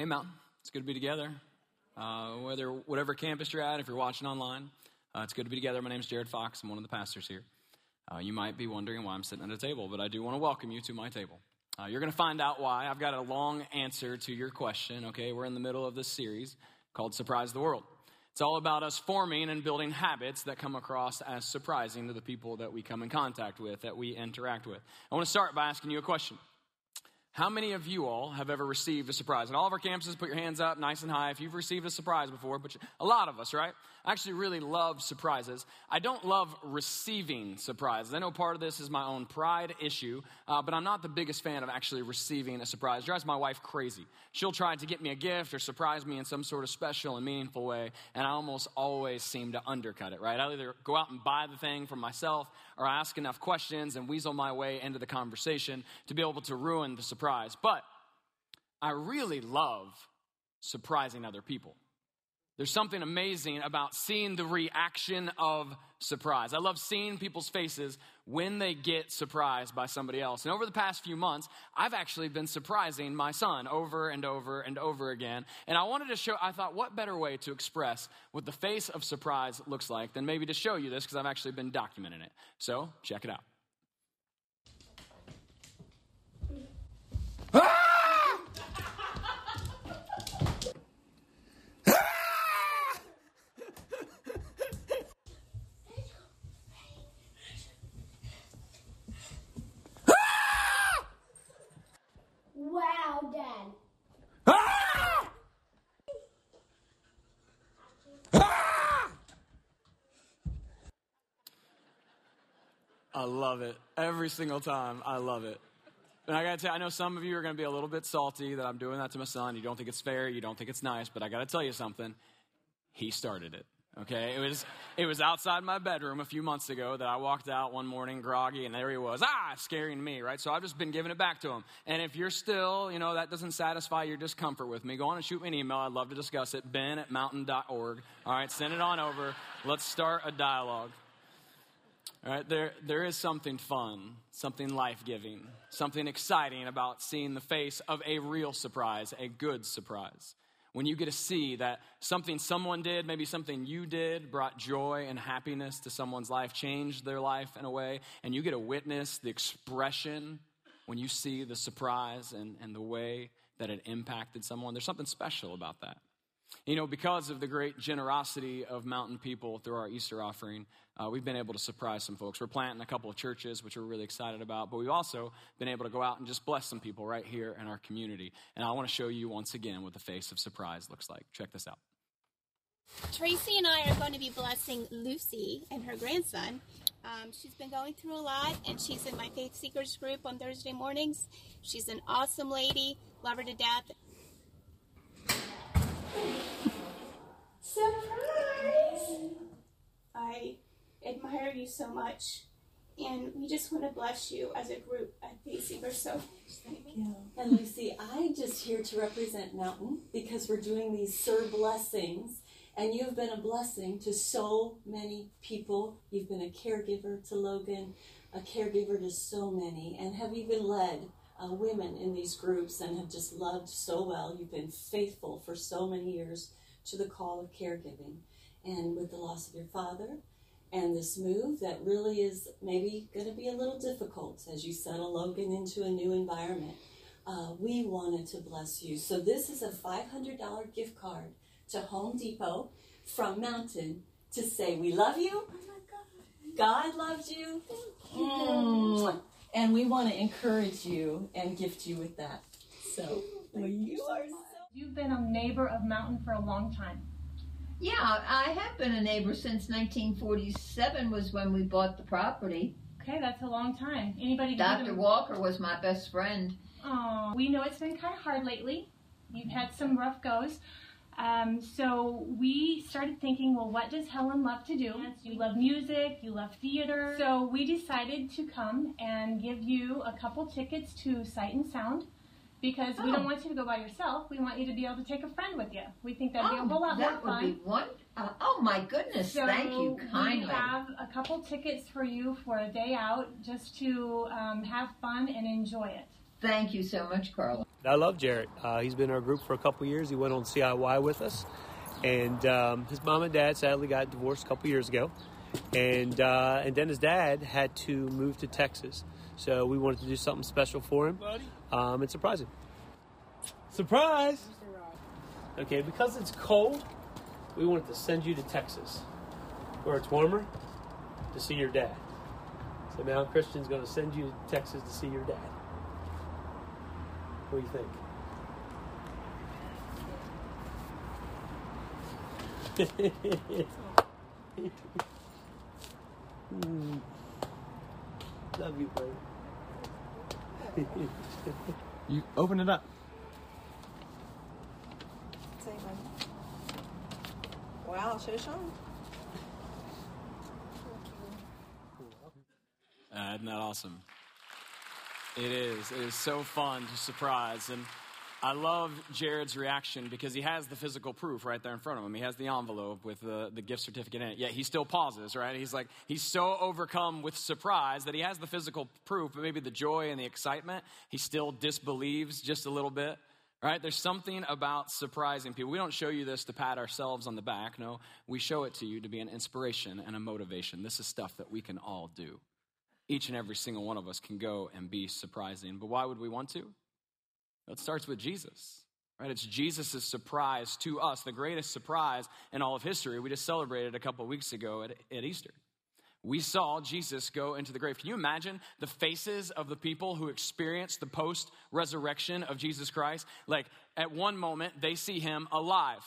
Hey, Mountain. It's good to be together. Uh, whether whatever campus you're at, if you're watching online, uh, it's good to be together. My name is Jared Fox. I'm one of the pastors here. Uh, you might be wondering why I'm sitting at a table, but I do want to welcome you to my table. Uh, you're going to find out why. I've got a long answer to your question. Okay, we're in the middle of this series called "Surprise the World." It's all about us forming and building habits that come across as surprising to the people that we come in contact with, that we interact with. I want to start by asking you a question. How many of you all have ever received a surprise? At all of our campuses, put your hands up nice and high if you've received a surprise before, but a lot of us, right? I actually really love surprises. I don't love receiving surprises. I know part of this is my own pride issue, uh, but I'm not the biggest fan of actually receiving a surprise. It drives my wife crazy. She'll try to get me a gift or surprise me in some sort of special and meaningful way, and I almost always seem to undercut it, right? I'll either go out and buy the thing for myself or I ask enough questions and weasel my way into the conversation to be able to ruin the surprise. But I really love surprising other people. There's something amazing about seeing the reaction of surprise. I love seeing people's faces when they get surprised by somebody else. And over the past few months, I've actually been surprising my son over and over and over again. And I wanted to show, I thought, what better way to express what the face of surprise looks like than maybe to show you this because I've actually been documenting it. So, check it out. Wow, I love it. Every single time. I love it. And I gotta tell you, I know some of you are gonna be a little bit salty that I'm doing that to my son. You don't think it's fair, you don't think it's nice, but I gotta tell you something. He started it. Okay, it was it was outside my bedroom a few months ago that I walked out one morning groggy, and there he was, ah, scaring me, right? So I've just been giving it back to him. And if you're still, you know, that doesn't satisfy your discomfort with me, go on and shoot me an email. I'd love to discuss it. Ben at mountain.org. All right, send it on over. Let's start a dialogue. All right, there, there is something fun, something life giving, something exciting about seeing the face of a real surprise, a good surprise. When you get to see that something someone did, maybe something you did, brought joy and happiness to someone's life, changed their life in a way, and you get to witness the expression when you see the surprise and, and the way that it impacted someone, there's something special about that. You know, because of the great generosity of mountain people through our Easter offering, uh, we've been able to surprise some folks. We're planting a couple of churches, which we're really excited about, but we've also been able to go out and just bless some people right here in our community. And I want to show you once again what the face of surprise looks like. Check this out. Tracy and I are going to be blessing Lucy and her grandson. Um, she's been going through a lot, and she's in my Faith Seekers group on Thursday mornings. She's an awesome lady, love her to death. Surprise! I admire you so much, and we just want to bless you as a group at Faith Seekers. So Thank you. And Lucy, I'm just here to represent Mountain because we're doing these Sir blessings, and you've been a blessing to so many people. You've been a caregiver to Logan, a caregiver to so many, and have even led uh, women in these groups and have just loved so well. You've been faithful for so many years to the call of caregiving. And with the loss of your father and this move that really is maybe going to be a little difficult as you settle Logan into a new environment, uh, we wanted to bless you. So this is a $500 gift card to Home Depot from Mountain to say, We love you. Oh God loves you. Mwah. And we want to encourage you and gift you with that. So, you are so. You've been a neighbor of Mountain for a long time. Yeah, I have been a neighbor since 1947 was when we bought the property. Okay, that's a long time. Anybody? Dr. Walker was my best friend. Oh, we know it's been kind of hard lately. You've had some rough goes. Um, so we started thinking, well, what does Helen love to do? You love music, you love theater. So we decided to come and give you a couple tickets to Sight and Sound because we don't Oh. want you to go by yourself. We want you to be able to take a friend with you. We think that'd be a Oh, whole lot more that would be one. Uh, oh my goodness! So Thank you kindly. We have a couple tickets for you for a day out just to um, have fun and enjoy it. Thank you so much, Carla. I love Jarrett. Uh, he's been in our group for a couple years. He went on CIY with us, and um, his mom and dad sadly got divorced a couple years ago, and uh, and then his dad had to move to Texas. So we wanted to do something special for him um, and surprise him. Surprise! Okay, because it's cold, we wanted to send you to Texas, where it's warmer, to see your dad. So now Christian's going to send you to Texas to see your dad. What do you think? Love you, buddy. You open it up. Say one. Wow, should have shown. Uh, isn't that awesome? It is. It is so fun to surprise. And I love Jared's reaction because he has the physical proof right there in front of him. He has the envelope with the, the gift certificate in it. Yet he still pauses, right? He's like, he's so overcome with surprise that he has the physical proof, but maybe the joy and the excitement, he still disbelieves just a little bit. Right? There's something about surprising people. We don't show you this to pat ourselves on the back. No, we show it to you to be an inspiration and a motivation. This is stuff that we can all do each and every single one of us can go and be surprising. But why would we want to? It starts with Jesus, right? It's Jesus' surprise to us, the greatest surprise in all of history. We just celebrated a couple weeks ago at, at Easter. We saw Jesus go into the grave. Can you imagine the faces of the people who experienced the post resurrection of Jesus Christ? Like, at one moment, they see him alive.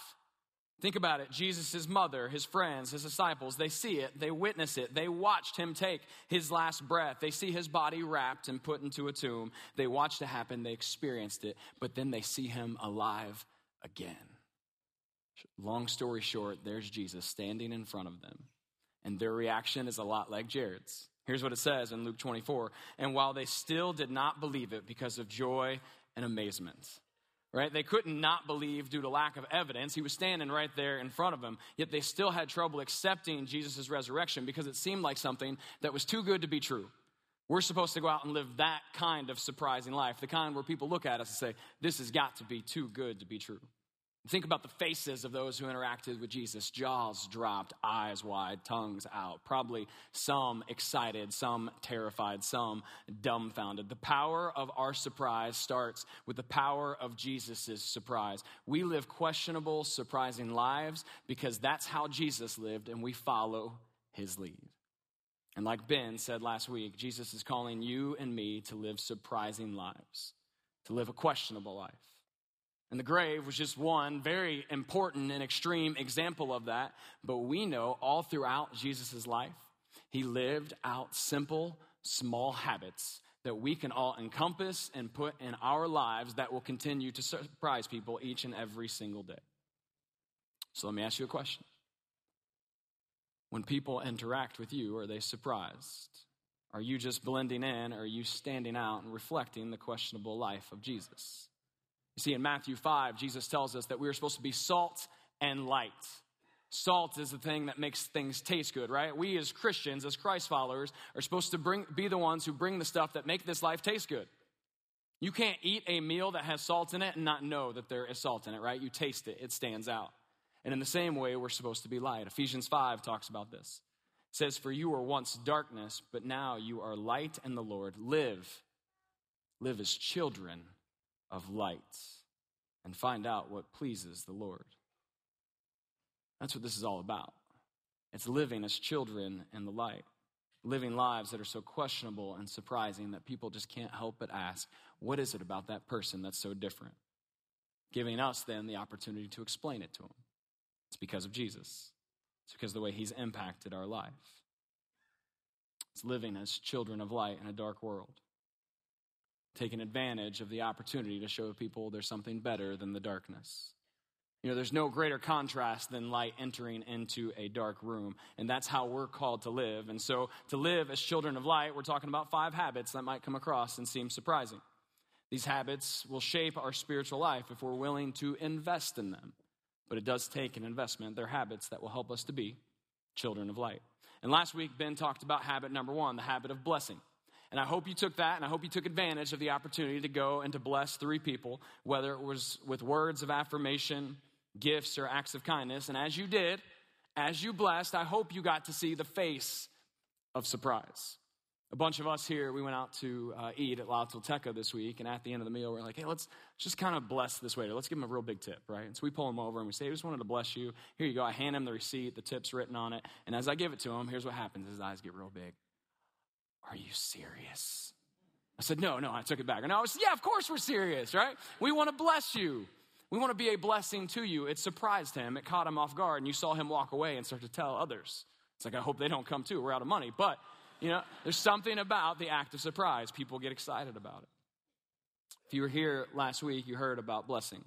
Think about it. Jesus' mother, his friends, his disciples, they see it, they witness it, they watched him take his last breath. They see his body wrapped and put into a tomb. They watched it happen, they experienced it, but then they see him alive again. Long story short, there's Jesus standing in front of them, and their reaction is a lot like Jared's. Here's what it says in Luke 24 And while they still did not believe it because of joy and amazement, right? They couldn't not believe due to lack of evidence. He was standing right there in front of them, yet they still had trouble accepting Jesus' resurrection because it seemed like something that was too good to be true. We're supposed to go out and live that kind of surprising life, the kind where people look at us and say, This has got to be too good to be true. Think about the faces of those who interacted with Jesus jaws dropped, eyes wide, tongues out. Probably some excited, some terrified, some dumbfounded. The power of our surprise starts with the power of Jesus' surprise. We live questionable, surprising lives because that's how Jesus lived, and we follow his lead. And like Ben said last week, Jesus is calling you and me to live surprising lives, to live a questionable life. And the grave was just one very important and extreme example of that. But we know all throughout Jesus' life, he lived out simple, small habits that we can all encompass and put in our lives that will continue to surprise people each and every single day. So let me ask you a question. When people interact with you, are they surprised? Are you just blending in, or are you standing out and reflecting the questionable life of Jesus? You see, in Matthew 5, Jesus tells us that we are supposed to be salt and light. Salt is the thing that makes things taste good, right? We as Christians, as Christ followers, are supposed to bring, be the ones who bring the stuff that make this life taste good. You can't eat a meal that has salt in it and not know that there is salt in it, right? You taste it, it stands out. And in the same way, we're supposed to be light. Ephesians 5 talks about this. It says, For you were once darkness, but now you are light in the Lord. Live. Live as children of light and find out what pleases the Lord. That's what this is all about. It's living as children in the light, living lives that are so questionable and surprising that people just can't help but ask, what is it about that person that's so different? Giving us then the opportunity to explain it to them. It's because of Jesus, it's because of the way he's impacted our life. It's living as children of light in a dark world taking advantage of the opportunity to show people there's something better than the darkness. You know, there's no greater contrast than light entering into a dark room. And that's how we're called to live. And so, to live as children of light, we're talking about five habits that might come across and seem surprising. These habits will shape our spiritual life if we're willing to invest in them. But it does take an investment. They're habits that will help us to be children of light. And last week, Ben talked about habit number one, the habit of blessing. And I hope you took that and I hope you took advantage of the opportunity to go and to bless three people, whether it was with words of affirmation, gifts, or acts of kindness. And as you did, as you blessed, I hope you got to see the face of surprise. A bunch of us here, we went out to uh, eat at La Tolteca this week, and at the end of the meal, we're like, hey, let's just kind of bless this waiter. Let's give him a real big tip, right? And so we pull him over and we say, I just wanted to bless you. Here you go. I hand him the receipt, the tip's written on it. And as I give it to him, here's what happens his eyes get real big. Are you serious? I said, No, no, I took it back. And I was, Yeah, of course we're serious, right? We want to bless you. We want to be a blessing to you. It surprised him, it caught him off guard, and you saw him walk away and start to tell others. It's like, I hope they don't come too. We're out of money. But, you know, there's something about the act of surprise. People get excited about it. If you were here last week, you heard about blessing.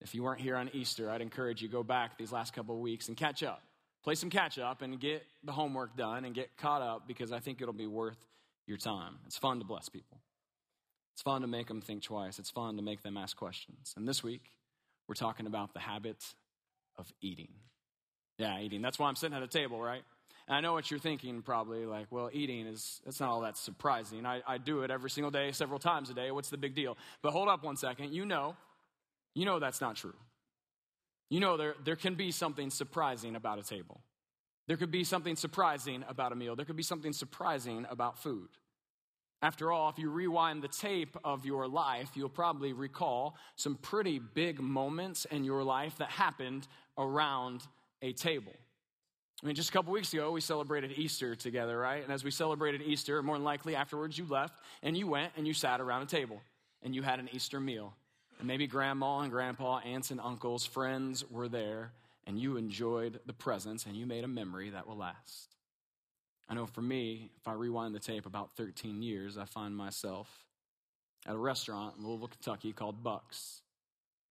If you weren't here on Easter, I'd encourage you go back these last couple of weeks and catch up. Play some catch up and get the homework done and get caught up because I think it'll be worth your time. It's fun to bless people. It's fun to make them think twice. It's fun to make them ask questions. And this week, we're talking about the habit of eating. Yeah, eating. That's why I'm sitting at a table, right? And I know what you're thinking probably like, well, eating is, it's not all that surprising. I, I do it every single day, several times a day. What's the big deal? But hold up one second. You know, you know that's not true. You know there, there can be something surprising about a table. There could be something surprising about a meal. There could be something surprising about food. After all, if you rewind the tape of your life, you'll probably recall some pretty big moments in your life that happened around a table. I mean, just a couple weeks ago, we celebrated Easter together, right? And as we celebrated Easter, more than likely afterwards, you left and you went and you sat around a table and you had an Easter meal. And maybe grandma and grandpa, aunts and uncles, friends were there, and you enjoyed the presence and you made a memory that will last. I know for me, if I rewind the tape about 13 years, I find myself at a restaurant in Louisville, Kentucky called Bucks.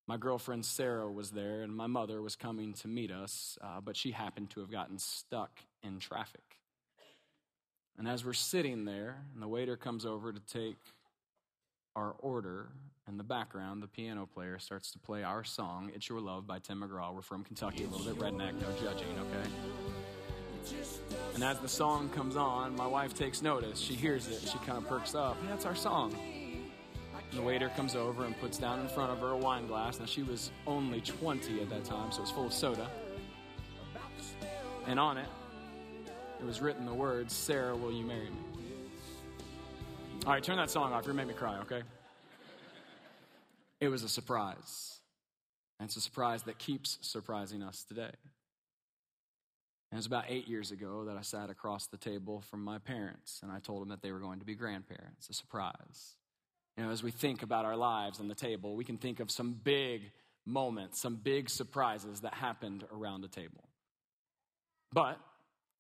My girlfriend Sarah was there, and my mother was coming to meet us, uh, but she happened to have gotten stuck in traffic. And as we're sitting there, and the waiter comes over to take our order, in the background, the piano player starts to play our song, It's Your Love by Tim McGraw. We're from Kentucky, a little bit redneck, no judging, okay? And as the song comes on, my wife takes notice. She hears it. She kind of perks up. That's our song. And the waiter comes over and puts down in front of her a wine glass. Now, she was only 20 at that time, so it was full of soda. And on it, it was written the words, Sarah, will you marry me? All right, turn that song off. You're going to make me cry, okay? It was a surprise. And it's a surprise that keeps surprising us today. And it was about eight years ago that I sat across the table from my parents and I told them that they were going to be grandparents, a surprise. You know, as we think about our lives on the table, we can think of some big moments, some big surprises that happened around the table. But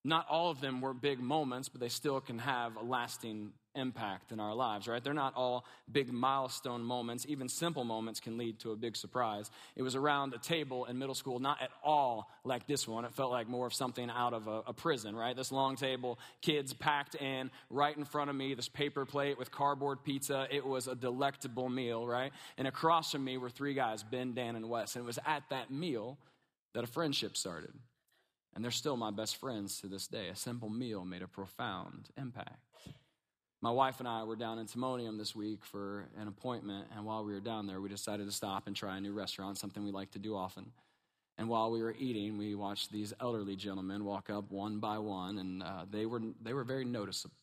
not all of them were big moments, but they still can have a lasting impact in our lives, right? They're not all big milestone moments. Even simple moments can lead to a big surprise. It was around a table in middle school, not at all like this one. It felt like more of something out of a, a prison, right? This long table, kids packed in right in front of me, this paper plate with cardboard pizza. It was a delectable meal, right? And across from me were three guys, Ben, Dan, and Wes. And it was at that meal that a friendship started. And they're still my best friends to this day. A simple meal made a profound impact. My wife and I were down in Timonium this week for an appointment, and while we were down there, we decided to stop and try a new restaurant, something we like to do often. And while we were eating, we watched these elderly gentlemen walk up one by one, and uh, they, were, they were very noticeable.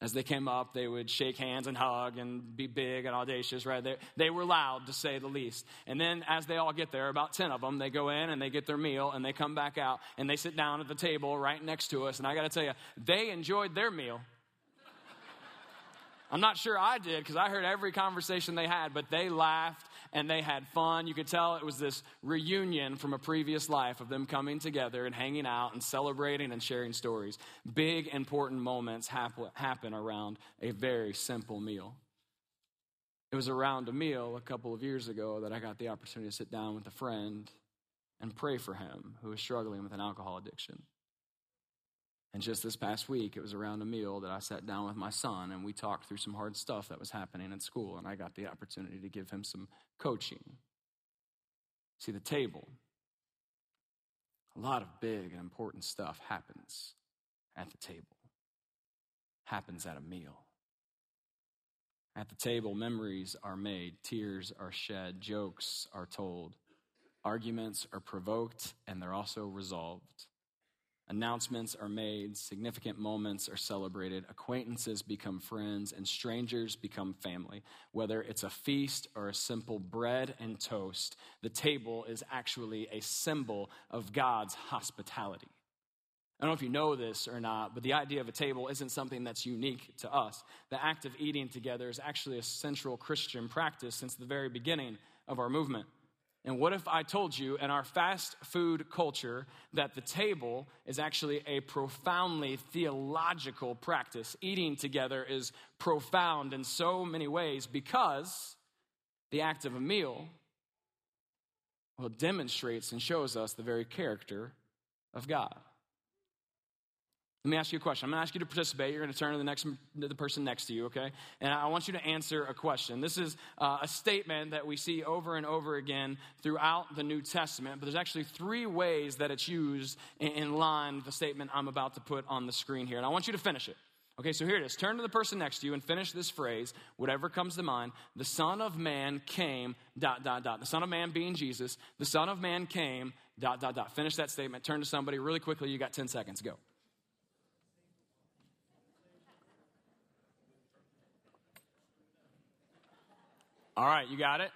As they came up, they would shake hands and hug and be big and audacious, right? They, they were loud, to say the least. And then, as they all get there, about 10 of them, they go in and they get their meal and they come back out and they sit down at the table right next to us. And I got to tell you, they enjoyed their meal. I'm not sure I did because I heard every conversation they had, but they laughed and they had fun. You could tell it was this reunion from a previous life of them coming together and hanging out and celebrating and sharing stories. Big, important moments happen around a very simple meal. It was around a meal a couple of years ago that I got the opportunity to sit down with a friend and pray for him who was struggling with an alcohol addiction. And just this past week, it was around a meal that I sat down with my son and we talked through some hard stuff that was happening at school, and I got the opportunity to give him some coaching. See, the table, a lot of big and important stuff happens at the table, happens at a meal. At the table, memories are made, tears are shed, jokes are told, arguments are provoked, and they're also resolved. Announcements are made, significant moments are celebrated, acquaintances become friends, and strangers become family. Whether it's a feast or a simple bread and toast, the table is actually a symbol of God's hospitality. I don't know if you know this or not, but the idea of a table isn't something that's unique to us. The act of eating together is actually a central Christian practice since the very beginning of our movement. And what if I told you in our fast food culture that the table is actually a profoundly theological practice? Eating together is profound in so many ways because the act of a meal well demonstrates and shows us the very character of God. Let me ask you a question. I'm going to ask you to participate. You're going to turn to the next to the person next to you, okay? And I want you to answer a question. This is uh, a statement that we see over and over again throughout the New Testament, but there's actually three ways that it's used in, in line with the statement I'm about to put on the screen here. And I want you to finish it. Okay, so here it is. Turn to the person next to you and finish this phrase, whatever comes to mind. The Son of Man came, dot, dot, dot. The Son of Man being Jesus. The Son of Man came, dot, dot, dot. Finish that statement. Turn to somebody really quickly. You got 10 seconds. Go. All right, you got it?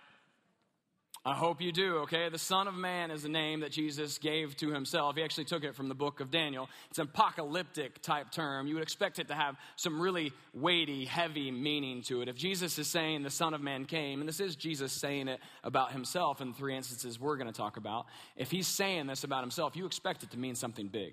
I hope you do, okay? The Son of Man is the name that Jesus gave to himself. He actually took it from the book of Daniel. It's an apocalyptic type term. You would expect it to have some really weighty, heavy meaning to it. If Jesus is saying the Son of Man came, and this is Jesus saying it about himself in the three instances we're going to talk about, if he's saying this about himself, you expect it to mean something big.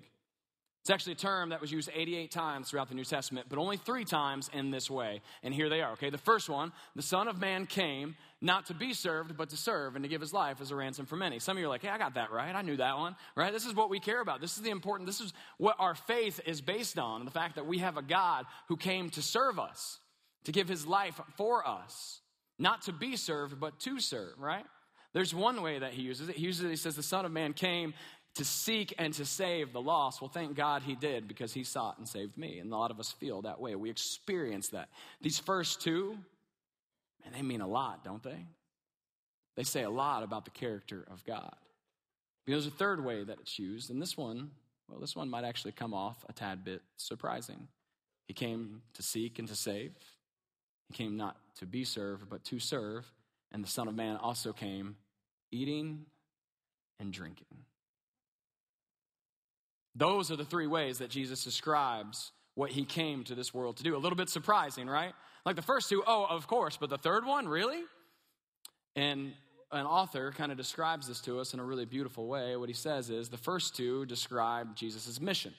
It's actually a term that was used 88 times throughout the New Testament, but only three times in this way. And here they are, okay? The first one, the Son of Man came not to be served, but to serve and to give his life as a ransom for many. Some of you are like, hey, I got that right. I knew that one, right? This is what we care about. This is the important, this is what our faith is based on the fact that we have a God who came to serve us, to give his life for us, not to be served, but to serve, right? There's one way that he uses it. He uses it, he says, the Son of Man came to seek and to save the lost. Well, thank God he did because he sought and saved me. And a lot of us feel that way. We experience that. These first two, man, they mean a lot, don't they? They say a lot about the character of God. But There's a third way that it's used, and this one, well, this one might actually come off a tad bit surprising. He came to seek and to save. He came not to be served, but to serve. And the Son of Man also came eating and drinking. Those are the three ways that Jesus describes what he came to this world to do. A little bit surprising, right? Like the first two, oh, of course, but the third one, really? And an author kind of describes this to us in a really beautiful way. What he says is the first two describe Jesus' mission.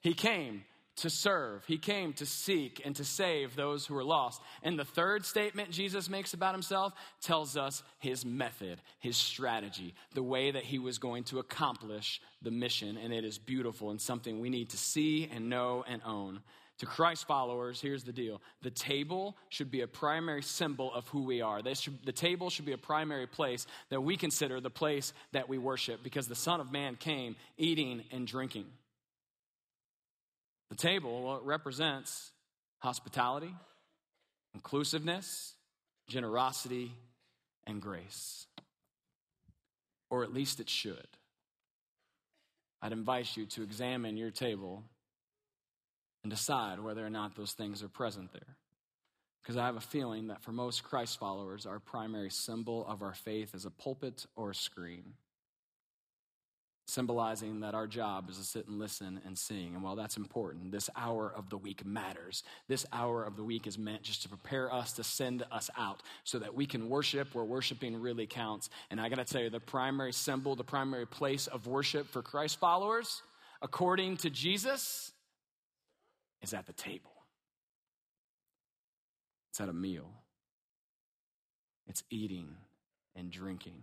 He came to serve. He came to seek and to save those who are lost. And the third statement Jesus makes about himself tells us his method, his strategy, the way that he was going to accomplish the mission. And it is beautiful and something we need to see and know and own. To Christ followers, here's the deal the table should be a primary symbol of who we are. Should, the table should be a primary place that we consider the place that we worship because the Son of Man came eating and drinking. The table well, it represents hospitality, inclusiveness, generosity, and grace. Or at least it should. I'd invite you to examine your table and decide whether or not those things are present there. Because I have a feeling that for most Christ followers, our primary symbol of our faith is a pulpit or a screen symbolizing that our job is to sit and listen and sing. And while that's important, this hour of the week matters. This hour of the week is meant just to prepare us to send us out so that we can worship where worshiping really counts. And I got to tell you, the primary symbol, the primary place of worship for Christ followers, according to Jesus, is at the table. It's at a meal. It's eating and drinking.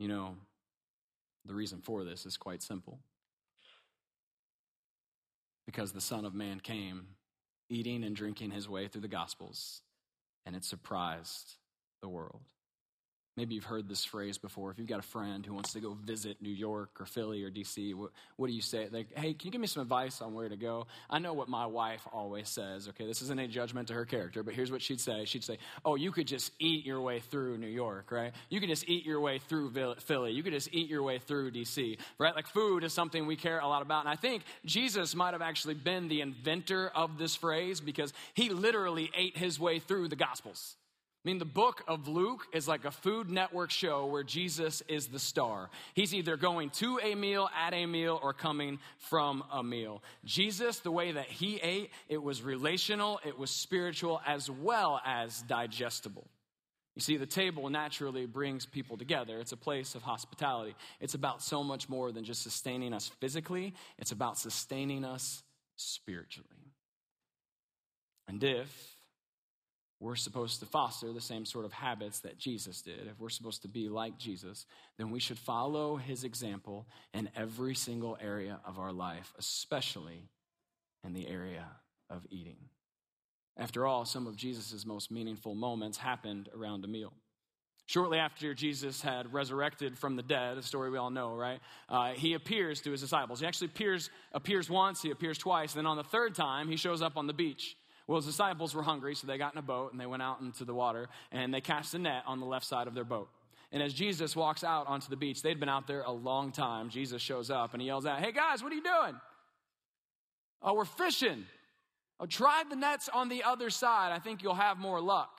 You know, the reason for this is quite simple. Because the Son of Man came eating and drinking his way through the Gospels, and it surprised the world. Maybe you've heard this phrase before. If you've got a friend who wants to go visit New York or Philly or DC, what, what do you say? Like, hey, can you give me some advice on where to go? I know what my wife always says. Okay, this isn't a judgment to her character, but here's what she'd say. She'd say, oh, you could just eat your way through New York, right? You could just eat your way through Philly. You could just eat your way through DC, right? Like, food is something we care a lot about. And I think Jesus might have actually been the inventor of this phrase because he literally ate his way through the Gospels. I mean, the book of Luke is like a Food Network show where Jesus is the star. He's either going to a meal, at a meal, or coming from a meal. Jesus, the way that he ate, it was relational, it was spiritual, as well as digestible. You see, the table naturally brings people together. It's a place of hospitality. It's about so much more than just sustaining us physically, it's about sustaining us spiritually. And if we're supposed to foster the same sort of habits that Jesus did, if we're supposed to be like Jesus, then we should follow his example in every single area of our life, especially in the area of eating. After all, some of Jesus' most meaningful moments happened around a meal. Shortly after Jesus had resurrected from the dead, a story we all know, right? Uh, he appears to his disciples. He actually appears, appears once, he appears twice, and then on the third time, he shows up on the beach. Well, his disciples were hungry, so they got in a boat and they went out into the water and they cast a net on the left side of their boat. And as Jesus walks out onto the beach, they'd been out there a long time. Jesus shows up and he yells out, Hey guys, what are you doing? Oh, we're fishing. Oh, try the nets on the other side. I think you'll have more luck.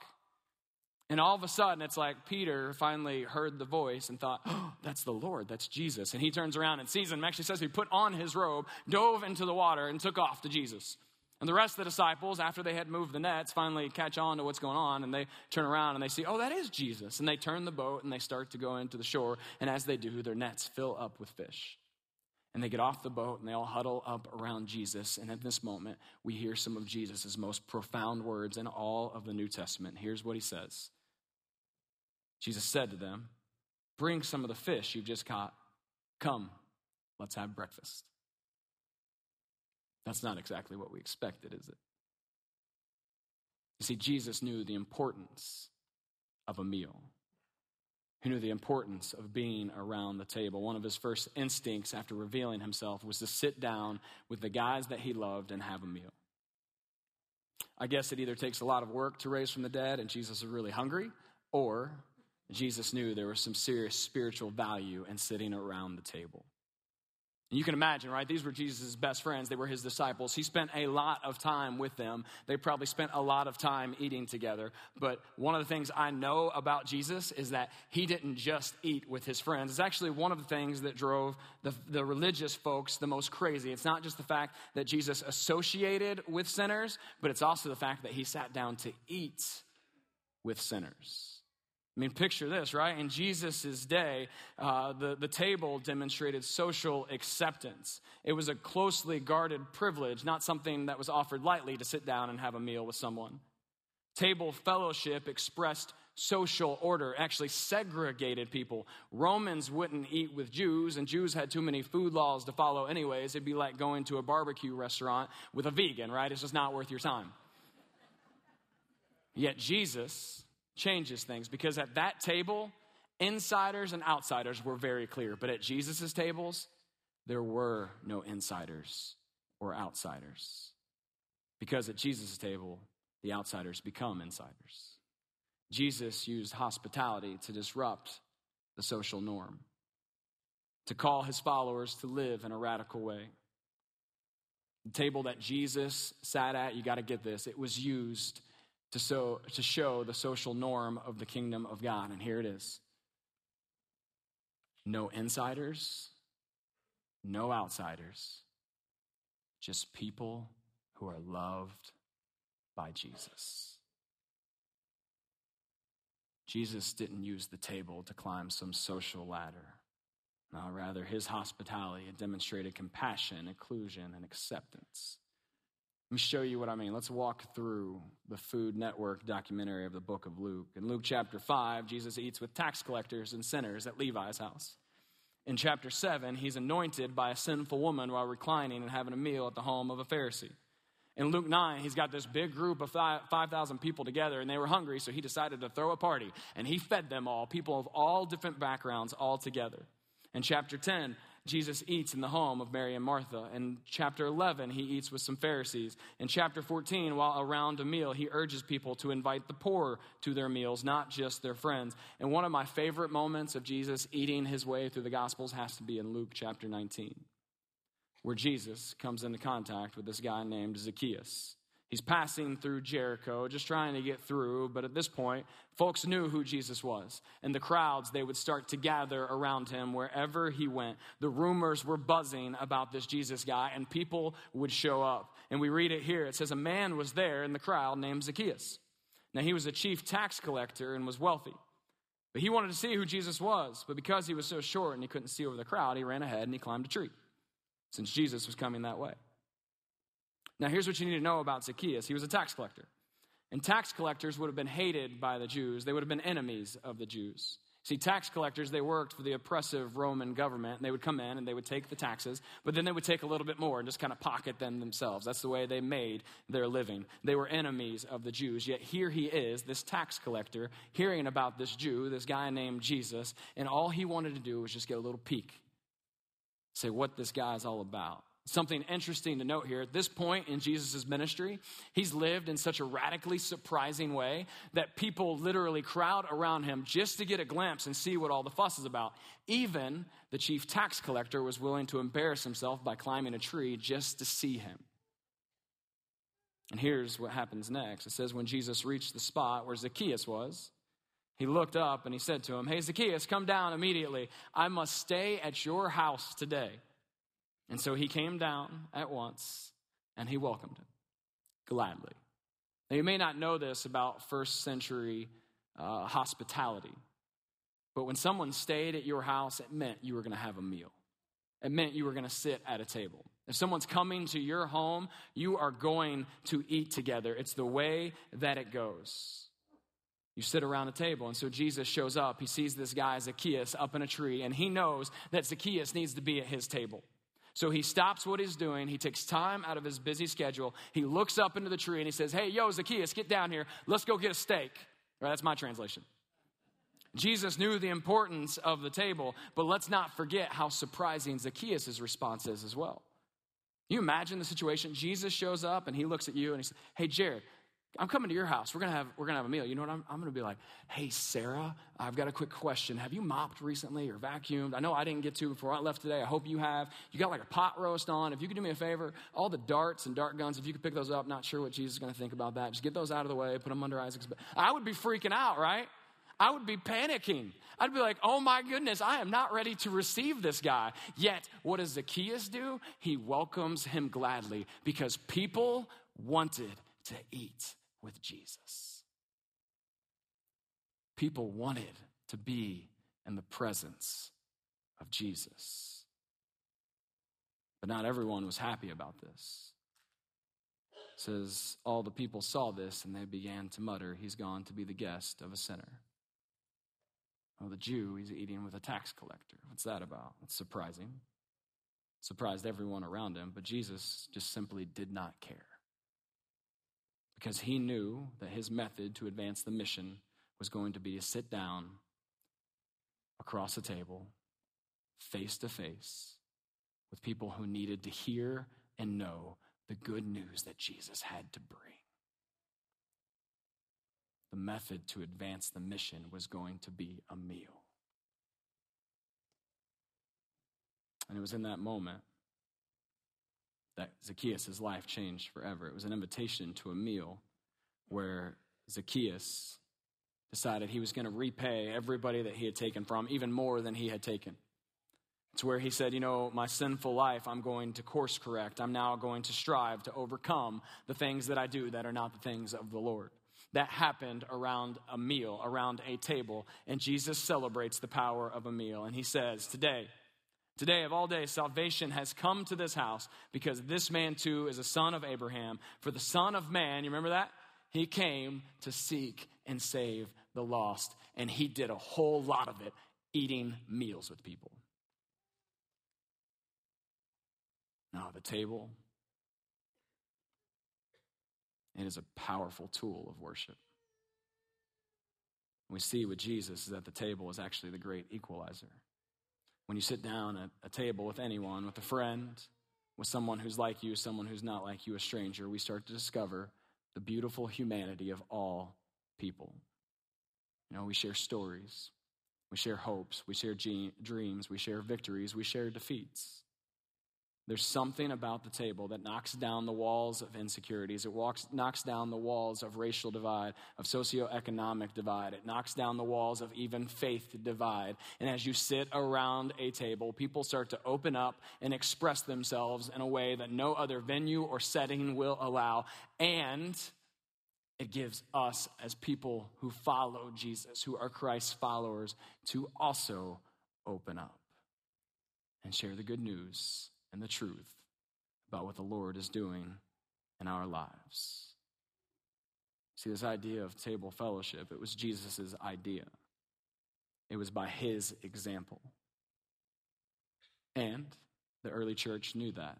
And all of a sudden, it's like Peter finally heard the voice and thought, oh, that's the Lord, that's Jesus. And he turns around and sees him. Actually says he put on his robe, dove into the water, and took off to Jesus. And the rest of the disciples, after they had moved the nets, finally catch on to what's going on and they turn around and they see, oh, that is Jesus. And they turn the boat and they start to go into the shore. And as they do, their nets fill up with fish. And they get off the boat and they all huddle up around Jesus. And at this moment, we hear some of Jesus' most profound words in all of the New Testament. Here's what he says Jesus said to them, Bring some of the fish you've just caught. Come, let's have breakfast. That's not exactly what we expected, is it? You see, Jesus knew the importance of a meal. He knew the importance of being around the table. One of his first instincts after revealing himself was to sit down with the guys that he loved and have a meal. I guess it either takes a lot of work to raise from the dead and Jesus is really hungry, or Jesus knew there was some serious spiritual value in sitting around the table. And you can imagine, right? These were Jesus' best friends. They were his disciples. He spent a lot of time with them. They probably spent a lot of time eating together. But one of the things I know about Jesus is that he didn't just eat with his friends. It's actually one of the things that drove the, the religious folks the most crazy. It's not just the fact that Jesus associated with sinners, but it's also the fact that he sat down to eat with sinners. I mean, picture this, right? In Jesus' day, uh, the, the table demonstrated social acceptance. It was a closely guarded privilege, not something that was offered lightly to sit down and have a meal with someone. Table fellowship expressed social order, actually segregated people. Romans wouldn't eat with Jews, and Jews had too many food laws to follow, anyways. It'd be like going to a barbecue restaurant with a vegan, right? It's just not worth your time. Yet Jesus changes things because at that table, insiders and outsiders were very clear. But at Jesus' tables, there were no insiders or outsiders. Because at Jesus' table, the outsiders become insiders. Jesus used hospitality to disrupt the social norm, to call his followers to live in a radical way. The table that Jesus sat at, you got to get this, it was used to, so, to show the social norm of the kingdom of God. And here it is no insiders, no outsiders, just people who are loved by Jesus. Jesus didn't use the table to climb some social ladder. No, rather, his hospitality demonstrated compassion, inclusion, and acceptance. Let me show you what I mean. Let's walk through the Food Network documentary of the book of Luke. In Luke chapter 5, Jesus eats with tax collectors and sinners at Levi's house. In chapter 7, he's anointed by a sinful woman while reclining and having a meal at the home of a Pharisee. In Luke 9, he's got this big group of 5,000 people together, and they were hungry, so he decided to throw a party. And he fed them all, people of all different backgrounds, all together. In chapter 10, Jesus eats in the home of Mary and Martha. In chapter 11, he eats with some Pharisees. In chapter 14, while around a meal, he urges people to invite the poor to their meals, not just their friends. And one of my favorite moments of Jesus eating his way through the Gospels has to be in Luke chapter 19, where Jesus comes into contact with this guy named Zacchaeus. He's passing through Jericho, just trying to get through. But at this point, folks knew who Jesus was. And the crowds, they would start to gather around him wherever he went. The rumors were buzzing about this Jesus guy, and people would show up. And we read it here. It says, A man was there in the crowd named Zacchaeus. Now, he was a chief tax collector and was wealthy. But he wanted to see who Jesus was. But because he was so short and he couldn't see over the crowd, he ran ahead and he climbed a tree, since Jesus was coming that way. Now, here's what you need to know about Zacchaeus he was a tax collector. And tax collectors would have been hated by the Jews, they would have been enemies of the Jews. See, tax collectors, they worked for the oppressive Roman government, and they would come in and they would take the taxes, but then they would take a little bit more and just kind of pocket them themselves. That's the way they made their living. They were enemies of the Jews. Yet here he is, this tax collector, hearing about this Jew, this guy named Jesus, and all he wanted to do was just get a little peek, say what this guy is all about. Something interesting to note here at this point in Jesus' ministry, he's lived in such a radically surprising way that people literally crowd around him just to get a glimpse and see what all the fuss is about. Even the chief tax collector was willing to embarrass himself by climbing a tree just to see him. And here's what happens next it says, When Jesus reached the spot where Zacchaeus was, he looked up and he said to him, Hey, Zacchaeus, come down immediately. I must stay at your house today. And so he came down at once and he welcomed him gladly. Now, you may not know this about first century uh, hospitality, but when someone stayed at your house, it meant you were going to have a meal. It meant you were going to sit at a table. If someone's coming to your home, you are going to eat together. It's the way that it goes. You sit around a table, and so Jesus shows up. He sees this guy, Zacchaeus, up in a tree, and he knows that Zacchaeus needs to be at his table. So he stops what he's doing. He takes time out of his busy schedule. He looks up into the tree and he says, Hey, yo, Zacchaeus, get down here. Let's go get a steak. That's my translation. Jesus knew the importance of the table, but let's not forget how surprising Zacchaeus' response is as well. You imagine the situation? Jesus shows up and he looks at you and he says, Hey, Jared, I'm coming to your house. We're gonna have we're gonna have a meal. You know what? I'm, I'm gonna be like, hey Sarah, I've got a quick question. Have you mopped recently or vacuumed? I know I didn't get to before I left today. I hope you have. You got like a pot roast on. If you could do me a favor, all the darts and dart guns, if you could pick those up. Not sure what Jesus is gonna think about that. Just get those out of the way. Put them under Isaac's bed. I would be freaking out, right? I would be panicking. I'd be like, oh my goodness, I am not ready to receive this guy. Yet, what does Zacchaeus do? He welcomes him gladly because people wanted to eat with Jesus. People wanted to be in the presence of Jesus. But not everyone was happy about this. It says all the people saw this and they began to mutter, He's gone to be the guest of a sinner. Oh, the Jew, he's eating with a tax collector. What's that about? It's surprising. surprised everyone around him, but Jesus just simply did not care because he knew that his method to advance the mission was going to be to sit down across a table, face to face, with people who needed to hear and know the good news that Jesus had to bring. The method to advance the mission was going to be a meal. And it was in that moment that Zacchaeus' life changed forever. It was an invitation to a meal where Zacchaeus decided he was going to repay everybody that he had taken from, even more than he had taken. It's where he said, You know, my sinful life, I'm going to course correct. I'm now going to strive to overcome the things that I do that are not the things of the Lord. That happened around a meal, around a table, and Jesus celebrates the power of a meal. And he says, Today, Today, of all days, salvation has come to this house because this man too is a son of Abraham. For the Son of Man, you remember that? He came to seek and save the lost, and he did a whole lot of it eating meals with people. Now, the table, It is a powerful tool of worship. We see with Jesus that the table is actually the great equalizer. When you sit down at a table with anyone, with a friend, with someone who's like you, someone who's not like you, a stranger, we start to discover the beautiful humanity of all people. You know, we share stories, we share hopes, we share dreams, we share victories, we share defeats. There's something about the table that knocks down the walls of insecurities. It walks, knocks down the walls of racial divide, of socioeconomic divide. It knocks down the walls of even faith divide. And as you sit around a table, people start to open up and express themselves in a way that no other venue or setting will allow. And it gives us, as people who follow Jesus, who are Christ's followers, to also open up and share the good news and the truth about what the Lord is doing in our lives. See, this idea of table fellowship, it was Jesus' idea. It was by his example. And the early church knew that.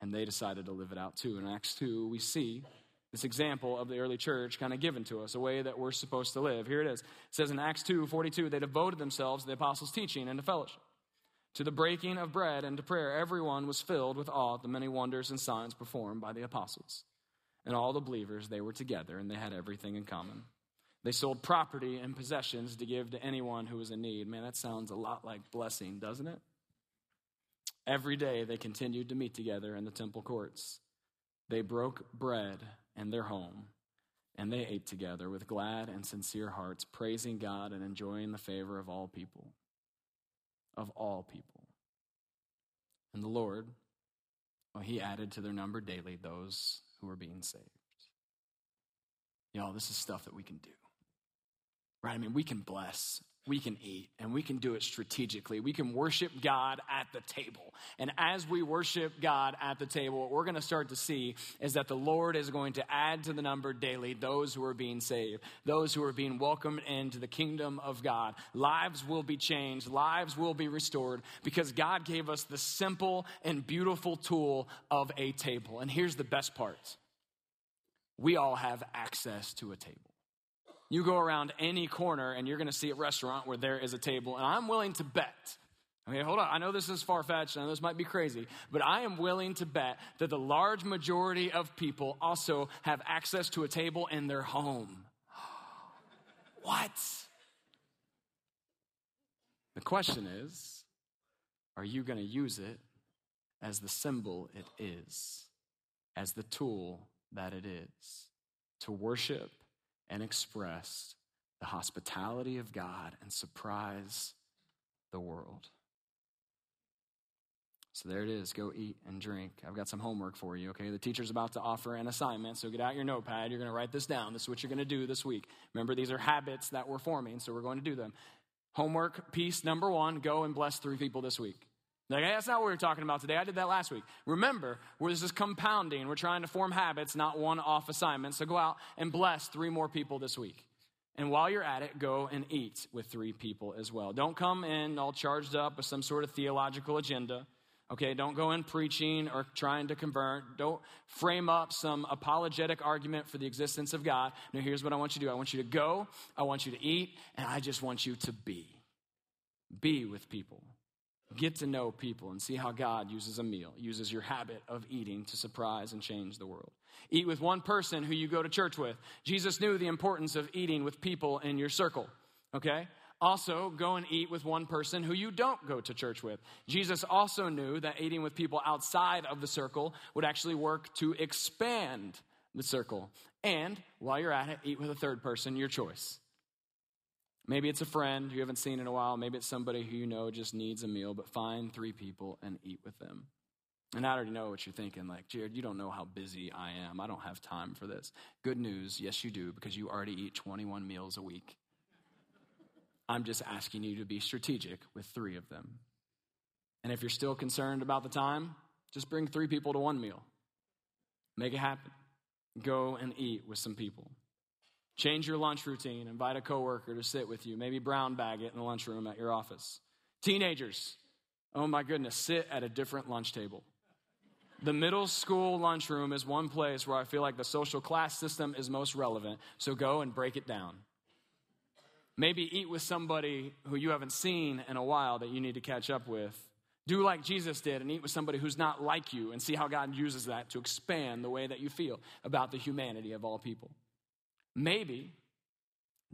And they decided to live it out too. In Acts 2, we see this example of the early church kind of given to us, a way that we're supposed to live. Here it is. It says in Acts 2 42, they devoted themselves to the apostles' teaching and to fellowship to the breaking of bread and to prayer, everyone was filled with awe at the many wonders and signs performed by the apostles. And all the believers, they were together and they had everything in common. They sold property and possessions to give to anyone who was in need. Man, that sounds a lot like blessing, doesn't it? Every day they continued to meet together in the temple courts. They broke bread in their home and they ate together with glad and sincere hearts, praising God and enjoying the favor of all people of all people. And the Lord, well, He added to their number daily those who were being saved. Y'all, this is stuff that we can do. Right? I mean, we can bless we can eat and we can do it strategically. We can worship God at the table. And as we worship God at the table, what we're going to start to see is that the Lord is going to add to the number daily those who are being saved, those who are being welcomed into the kingdom of God. Lives will be changed, lives will be restored because God gave us the simple and beautiful tool of a table. And here's the best part we all have access to a table. You go around any corner and you're going to see a restaurant where there is a table. And I'm willing to bet, I mean, hold on. I know this is far fetched. Know this might be crazy, but I am willing to bet that the large majority of people also have access to a table in their home. what? The question is are you going to use it as the symbol it is, as the tool that it is to worship and express the hospitality of God and surprise the world. So there it is. Go eat and drink. I've got some homework for you, okay? The teacher's about to offer an assignment, so get out your notepad. You're going to write this down. This is what you're going to do this week. Remember, these are habits that we're forming, so we're going to do them. Homework piece number one go and bless three people this week. Like, hey, that's not what we are talking about today. I did that last week. Remember, where this is compounding. We're trying to form habits, not one off assignments. So go out and bless three more people this week. And while you're at it, go and eat with three people as well. Don't come in all charged up with some sort of theological agenda. Okay, don't go in preaching or trying to convert. Don't frame up some apologetic argument for the existence of God. No, here's what I want you to do I want you to go, I want you to eat, and I just want you to be. Be with people. Get to know people and see how God uses a meal, uses your habit of eating to surprise and change the world. Eat with one person who you go to church with. Jesus knew the importance of eating with people in your circle, okay? Also, go and eat with one person who you don't go to church with. Jesus also knew that eating with people outside of the circle would actually work to expand the circle. And while you're at it, eat with a third person, your choice. Maybe it's a friend you haven't seen in a while. Maybe it's somebody who you know just needs a meal, but find three people and eat with them. And I already know what you're thinking. Like, Jared, you don't know how busy I am. I don't have time for this. Good news, yes, you do, because you already eat 21 meals a week. I'm just asking you to be strategic with three of them. And if you're still concerned about the time, just bring three people to one meal. Make it happen. Go and eat with some people. Change your lunch routine. Invite a coworker to sit with you. Maybe brown bag it in the lunchroom at your office. Teenagers, oh my goodness, sit at a different lunch table. The middle school lunchroom is one place where I feel like the social class system is most relevant. So go and break it down. Maybe eat with somebody who you haven't seen in a while that you need to catch up with. Do like Jesus did and eat with somebody who's not like you and see how God uses that to expand the way that you feel about the humanity of all people. Maybe,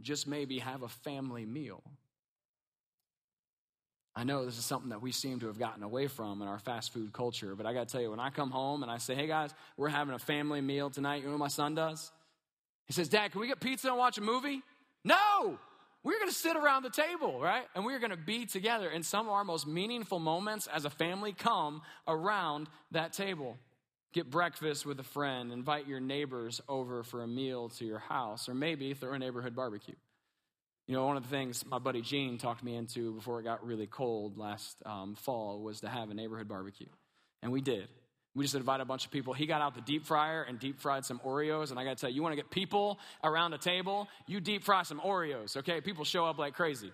just maybe, have a family meal. I know this is something that we seem to have gotten away from in our fast food culture, but I got to tell you, when I come home and I say, hey guys, we're having a family meal tonight, you know what my son does? He says, Dad, can we get pizza and watch a movie? No! We're going to sit around the table, right? And we're going to be together. And some of our most meaningful moments as a family come around that table. Get breakfast with a friend, invite your neighbors over for a meal to your house, or maybe throw a neighborhood barbecue. You know, one of the things my buddy Gene talked me into before it got really cold last um, fall was to have a neighborhood barbecue. And we did. We just invited a bunch of people. He got out the deep fryer and deep fried some Oreos. And I got to tell you, you want to get people around a table, you deep fry some Oreos, okay? People show up like crazy.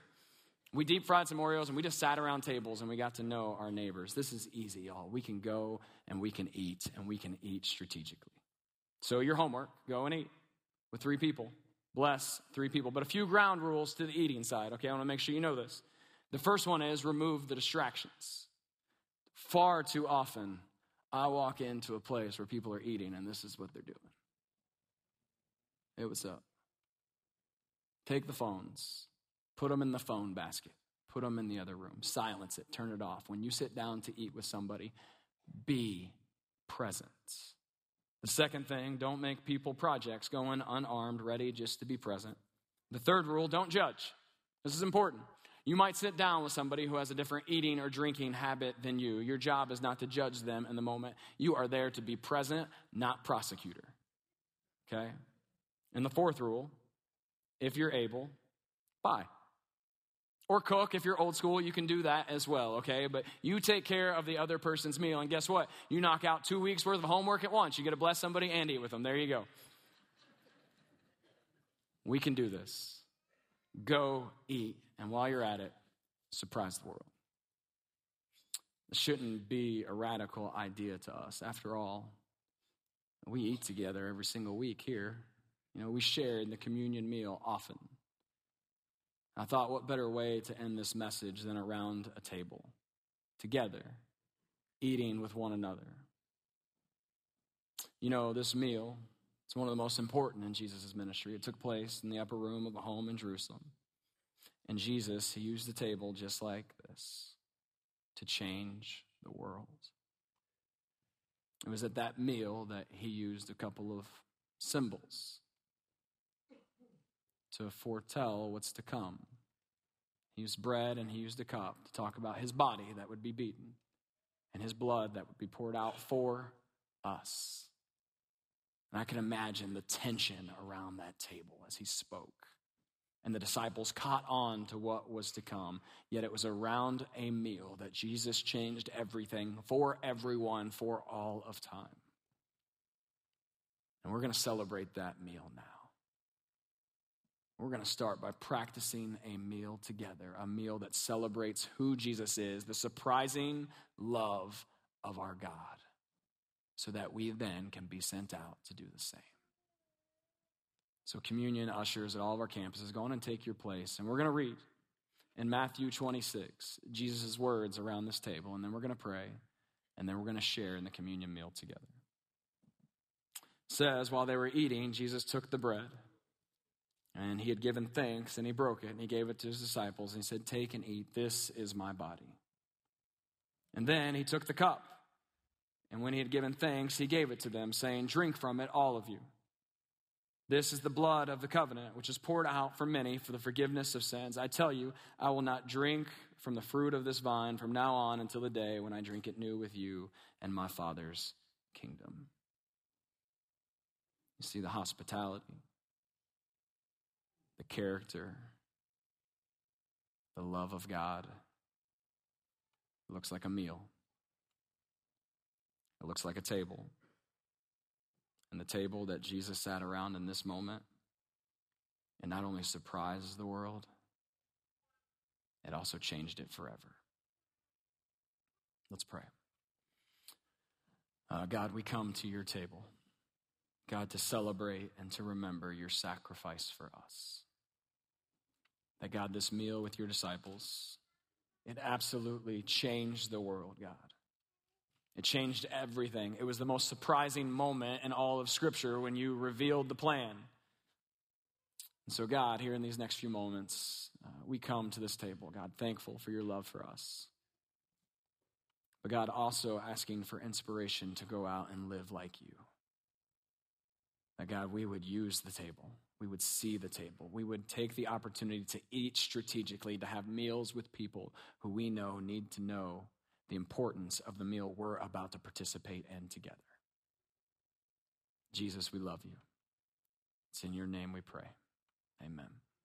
We deep fried some Oreos and we just sat around tables and we got to know our neighbors. This is easy, y'all. We can go and we can eat and we can eat strategically. So, your homework go and eat with three people. Bless three people. But a few ground rules to the eating side, okay? I want to make sure you know this. The first one is remove the distractions. Far too often, I walk into a place where people are eating and this is what they're doing. Hey, what's up? Take the phones, put them in the phone basket, put them in the other room, silence it, turn it off. When you sit down to eat with somebody, be present. The second thing, don't make people projects going unarmed, ready just to be present. The third rule, don't judge. This is important. You might sit down with somebody who has a different eating or drinking habit than you. Your job is not to judge them in the moment. You are there to be present, not prosecutor. Okay? And the fourth rule, if you're able, buy. Or cook. If you're old school, you can do that as well, okay? But you take care of the other person's meal. And guess what? You knock out two weeks worth of homework at once. You get to bless somebody and eat with them. There you go. We can do this. Go eat. And while you're at it, surprise the world. It shouldn't be a radical idea to us. After all, we eat together every single week here. You know, we share in the communion meal often. I thought, what better way to end this message than around a table, together, eating with one another? You know, this meal, it's one of the most important in Jesus' ministry. It took place in the upper room of a home in Jerusalem. And Jesus, he used the table just like this to change the world. It was at that meal that he used a couple of symbols to foretell what's to come. He used bread and he used a cup to talk about his body that would be beaten and his blood that would be poured out for us. And I can imagine the tension around that table as he spoke. And the disciples caught on to what was to come. Yet it was around a meal that Jesus changed everything for everyone for all of time. And we're going to celebrate that meal now. We're going to start by practicing a meal together, a meal that celebrates who Jesus is, the surprising love of our God, so that we then can be sent out to do the same. So, communion ushers at all of our campuses, go on and take your place. And we're going to read in Matthew 26 Jesus' words around this table, and then we're going to pray, and then we're going to share in the communion meal together. It says, while they were eating, Jesus took the bread. And he had given thanks, and he broke it, and he gave it to his disciples, and he said, Take and eat, this is my body. And then he took the cup, and when he had given thanks, he gave it to them, saying, Drink from it, all of you. This is the blood of the covenant, which is poured out for many for the forgiveness of sins. I tell you, I will not drink from the fruit of this vine from now on until the day when I drink it new with you and my Father's kingdom. You see the hospitality character, the love of God. It looks like a meal, it looks like a table. And the table that Jesus sat around in this moment, it not only surprised the world, it also changed it forever. Let's pray. Uh, God, we come to your table, God, to celebrate and to remember your sacrifice for us. That, God, this meal with your disciples, it absolutely changed the world, God. It changed everything. It was the most surprising moment in all of Scripture when you revealed the plan. And so, God, here in these next few moments, uh, we come to this table, God, thankful for your love for us. But God, also asking for inspiration to go out and live like you. That God, we would use the table. We would see the table. We would take the opportunity to eat strategically, to have meals with people who we know need to know the importance of the meal we're about to participate in together. Jesus, we love you. It's in your name we pray. Amen.